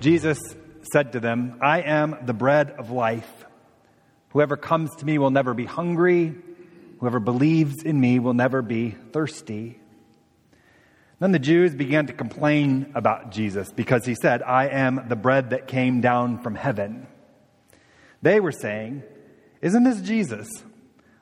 Jesus said to them, I am the bread of life. Whoever comes to me will never be hungry. Whoever believes in me will never be thirsty. Then the Jews began to complain about Jesus because he said, I am the bread that came down from heaven. They were saying, Isn't this Jesus,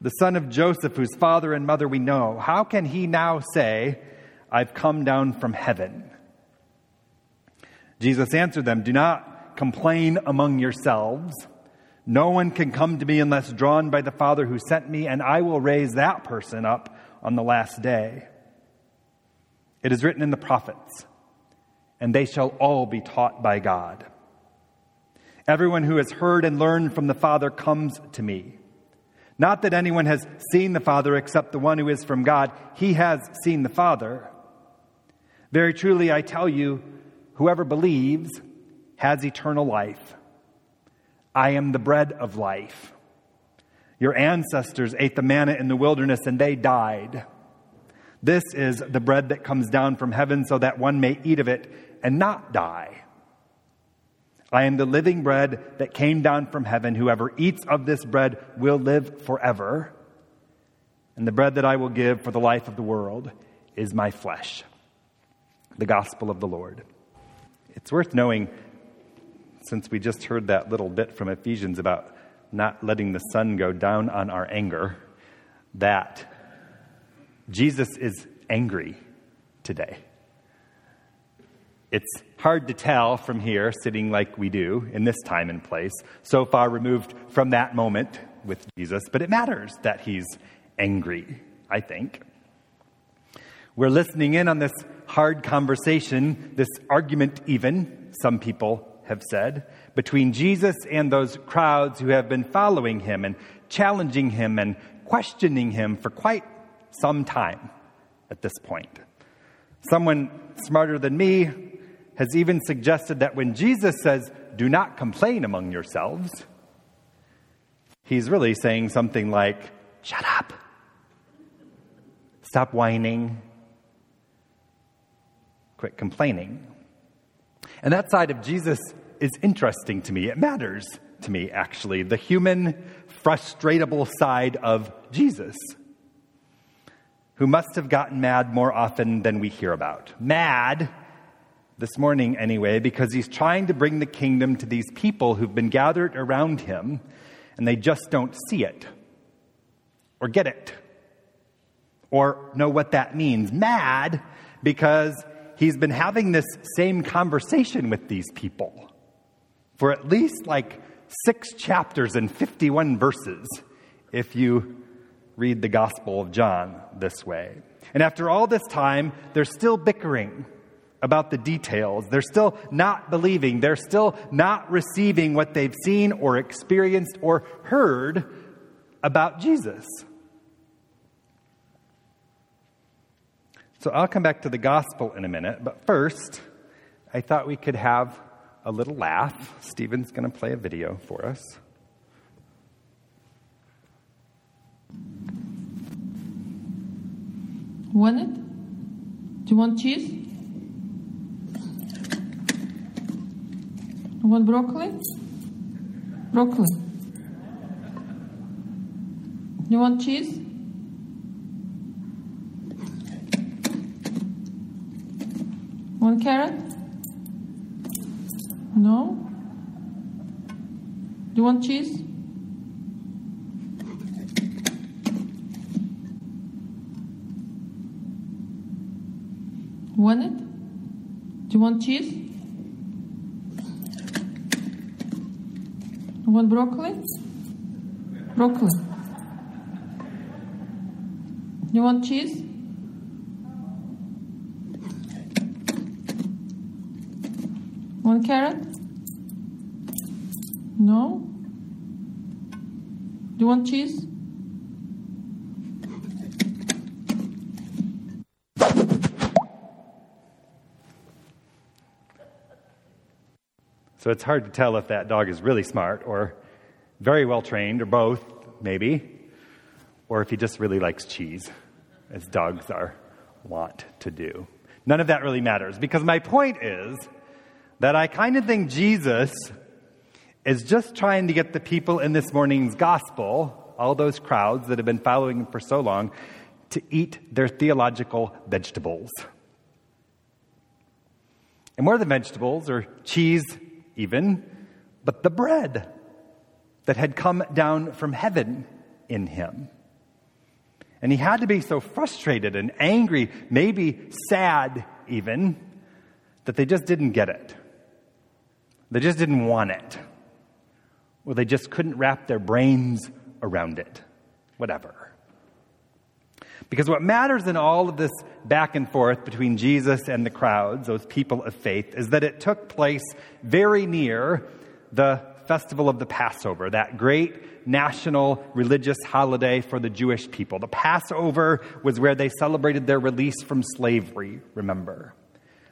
the son of Joseph, whose father and mother we know? How can he now say, I've come down from heaven? Jesus answered them, Do not complain among yourselves. No one can come to me unless drawn by the Father who sent me, and I will raise that person up on the last day. It is written in the prophets, and they shall all be taught by God. Everyone who has heard and learned from the Father comes to me. Not that anyone has seen the Father except the one who is from God. He has seen the Father. Very truly, I tell you, whoever believes has eternal life. I am the bread of life. Your ancestors ate the manna in the wilderness and they died. This is the bread that comes down from heaven so that one may eat of it and not die. I am the living bread that came down from heaven. Whoever eats of this bread will live forever. And the bread that I will give for the life of the world is my flesh. The gospel of the Lord. It's worth knowing since we just heard that little bit from Ephesians about not letting the sun go down on our anger, that Jesus is angry today. It's hard to tell from here, sitting like we do in this time and place, so far removed from that moment with Jesus, but it matters that he's angry, I think. We're listening in on this hard conversation, this argument, even, some people have said, between Jesus and those crowds who have been following him and challenging him and questioning him for quite some time at this point. Someone smarter than me has even suggested that when Jesus says, Do not complain among yourselves, he's really saying something like, Shut up. Stop whining. Quit complaining. And that side of Jesus is interesting to me. It matters to me, actually. The human, frustratable side of Jesus, who must have gotten mad more often than we hear about. Mad, this morning anyway, because he's trying to bring the kingdom to these people who've been gathered around him and they just don't see it or get it or know what that means. Mad because he's been having this same conversation with these people for at least like six chapters and 51 verses if you read the Gospel of John this way. And after all this time, they're still bickering about the details. They're still not believing. They're still not receiving what they've seen or experienced or heard about Jesus. So I'll come back to the gospel in a minute, but first, I thought we could have a little laugh. Stephen's going to play a video for us. Want it? Do you want cheese? You want broccoli? Broccoli. You want cheese? Want carrot? No? Do you want cheese? Want it? Do you want cheese? You want broccoli? Broccoli. You want cheese? Want carrot? No? Do you want cheese? So it's hard to tell if that dog is really smart or very well trained or both, maybe, or if he just really likes cheese, as dogs are wont to do. None of that really matters because my point is that I kind of think Jesus is just trying to get the people in this morning's gospel, all those crowds that have been following him for so long, to eat their theological vegetables. And more than vegetables or cheese, even, but the bread that had come down from heaven in him. And he had to be so frustrated and angry, maybe sad even, that they just didn't get it. They just didn't want it. Or they just couldn't wrap their brains around it. Whatever. Because what matters in all of this back and forth between Jesus and the crowds, those people of faith, is that it took place very near the festival of the Passover, that great national religious holiday for the Jewish people. The Passover was where they celebrated their release from slavery, remember.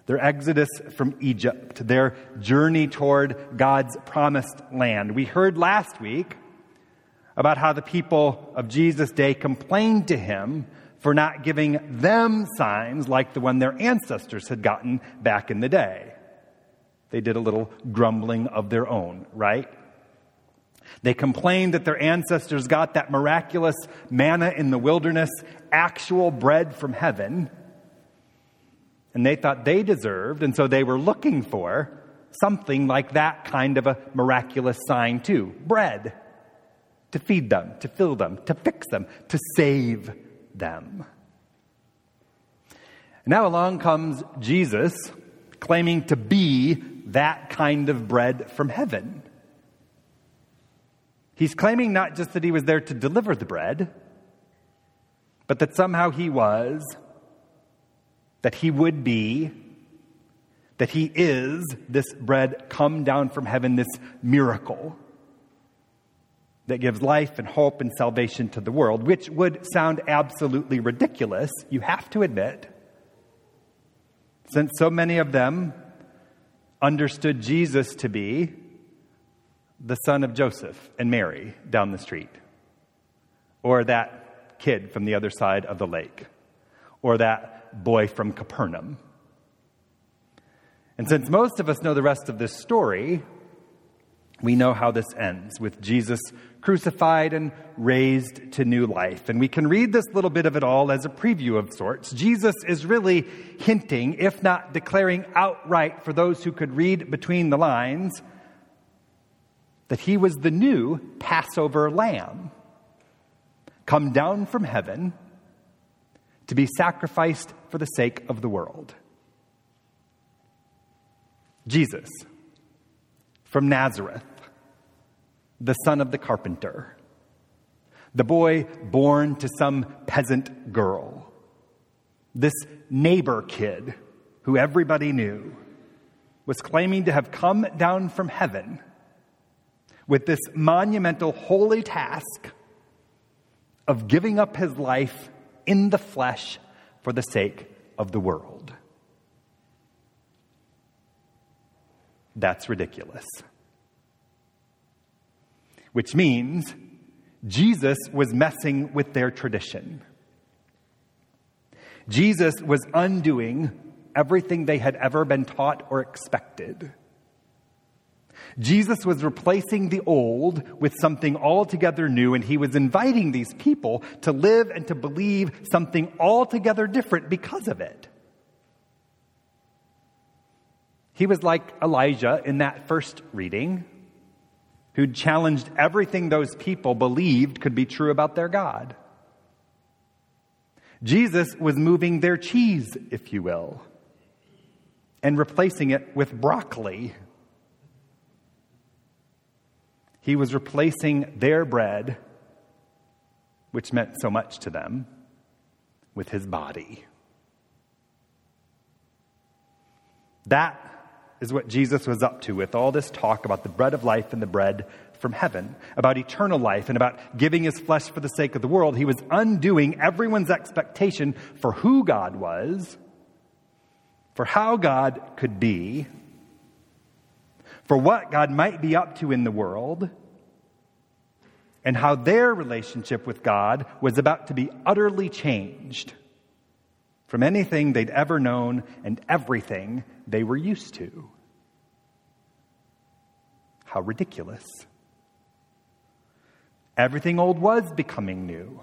Their exodus from Egypt, their journey toward God's promised land. We heard last week about how the people of Jesus' day complained to him for not giving them signs like the one their ancestors had gotten back in the day. They did a little grumbling of their own, right? They complained that their ancestors got that miraculous manna in the wilderness, actual bread from heaven, and they thought they deserved, and so they were looking for something like that kind of a miraculous sign too bread to feed them, to fill them, to fix them, to save them. Now along comes Jesus claiming to be that kind of bread from heaven. He's claiming not just that he was there to deliver the bread, but that somehow he was, that he would be, that he is this bread come down from heaven, this miracle that gives life and hope and salvation to the world, which would sound absolutely ridiculous, you have to admit, since so many of them understood Jesus to be the son of Joseph and Mary down the street, or that kid from the other side of the lake, or that boy from Capernaum. And since most of us know the rest of this story, we know how this ends with Jesus crucified and raised to new life. And we can read this little bit of it all as a preview of sorts. Jesus is really hinting, if not declaring outright for those who could read between the lines, that he was the new Passover lamb come down from heaven to be sacrificed for the sake of the world. Jesus from Nazareth, the son of the carpenter, the boy born to some peasant girl, this neighbor kid who everybody knew, was claiming to have come down from heaven with this monumental holy task of giving up his life in the flesh for the sake of the world. That's ridiculous. Which means Jesus was messing with their tradition. Jesus was undoing everything they had ever been taught or expected. Jesus was replacing the old with something altogether new, and he was inviting these people to live and to believe something altogether different because of it. He was like Elijah in that first reading, who'd challenged everything those people believed could be true about their God. Jesus was moving their cheese, if you will, and replacing it with broccoli. He was replacing their bread, which meant so much to them, with his body. That is what Jesus was up to with all this talk about the bread of life and the bread from heaven, about eternal life and about giving his flesh for the sake of the world. He was undoing everyone's expectation for who God was, for how God could be, for what God might be up to in the world, and how their relationship with God was about to be utterly changed from anything they'd ever known and everything they were used to. How ridiculous. Everything old was becoming new.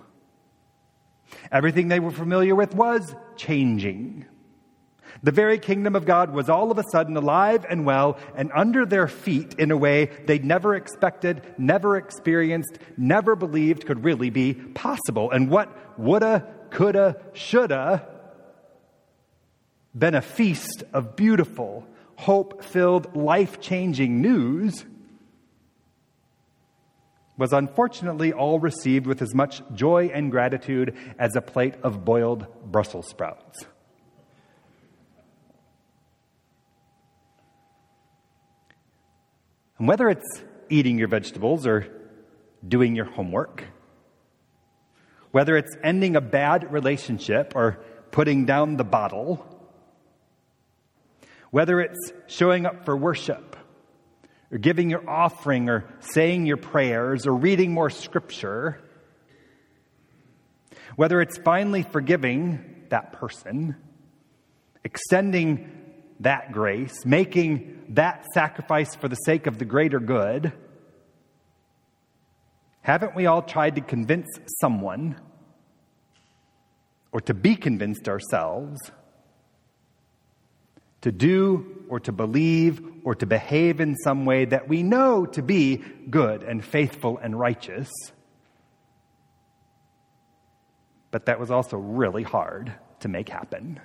Everything they were familiar with was changing. The very kingdom of God was all of a sudden alive and well and under their feet in a way they'd never expected, never experienced, never believed could really be possible. And what woulda, coulda, shoulda been a feast of beautiful, hope filled, life changing news was unfortunately all received with as much joy and gratitude as a plate of boiled Brussels sprouts. And whether it's eating your vegetables or doing your homework, whether it's ending a bad relationship or putting down the bottle, whether it's showing up for worship or giving your offering or saying your prayers or reading more scripture, whether it's finally forgiving that person, extending that grace, making that sacrifice for the sake of the greater good, haven't we all tried to convince someone or to be convinced ourselves to do or to believe or to behave in some way that we know to be good and faithful and righteous? But that was also really hard to make happen.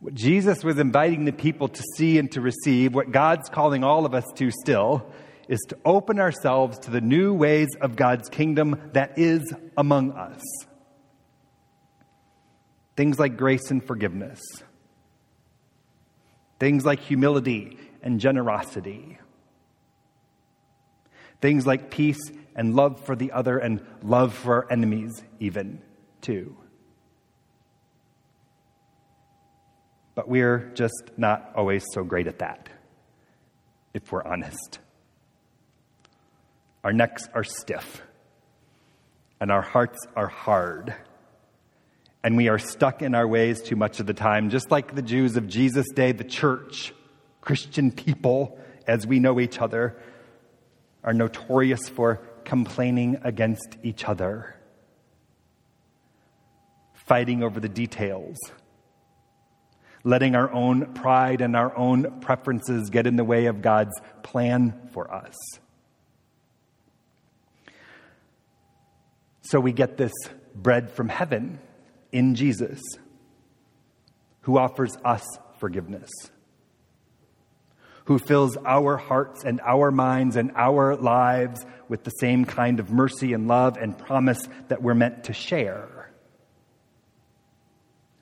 What Jesus was inviting the people to see and to receive, what God's calling all of us to still, is to open ourselves to the new ways of God's kingdom that is among us. Things like grace and forgiveness, things like humility and generosity, things like peace and love for the other and love for our enemies, even, too. But we're just not always so great at that, if we're honest. Our necks are stiff, and our hearts are hard, and we are stuck in our ways too much of the time, just like the Jews of Jesus' day, the church, Christian people, as we know each other, are notorious for complaining against each other, fighting over the details letting our own pride and our own preferences get in the way of God's plan for us. So we get this bread from heaven in Jesus, who offers us forgiveness, who fills our hearts and our minds and our lives with the same kind of mercy and love and promise that we're meant to share.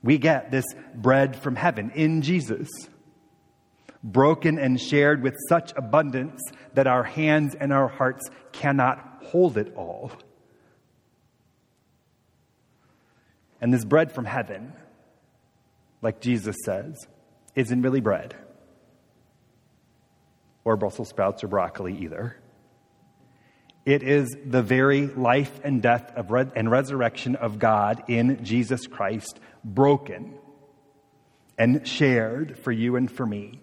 We get this bread from heaven in Jesus, broken and shared with such abundance that our hands and our hearts cannot hold it all. And this bread from heaven, like Jesus says, isn't really bread or Brussels sprouts or broccoli either. It is the very life and death of re- and resurrection of God in Jesus Christ, broken and shared for you and for me.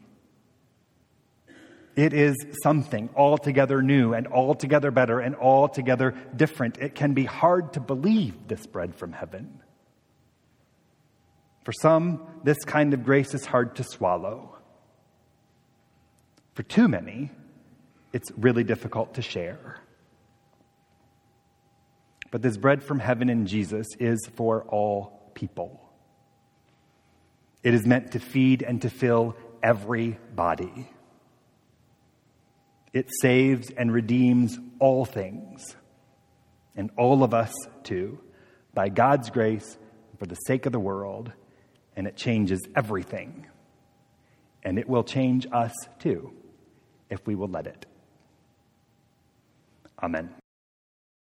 It is something altogether new and altogether better and altogether different. It can be hard to believe this bread from heaven. For some, this kind of grace is hard to swallow. For too many, it's really difficult to share. But this bread from heaven in Jesus is for all people. It is meant to feed and to fill every body. It saves and redeems all things, and all of us too, by God's grace for the sake of the world, and it changes everything. And it will change us too, if we will let it. Amen.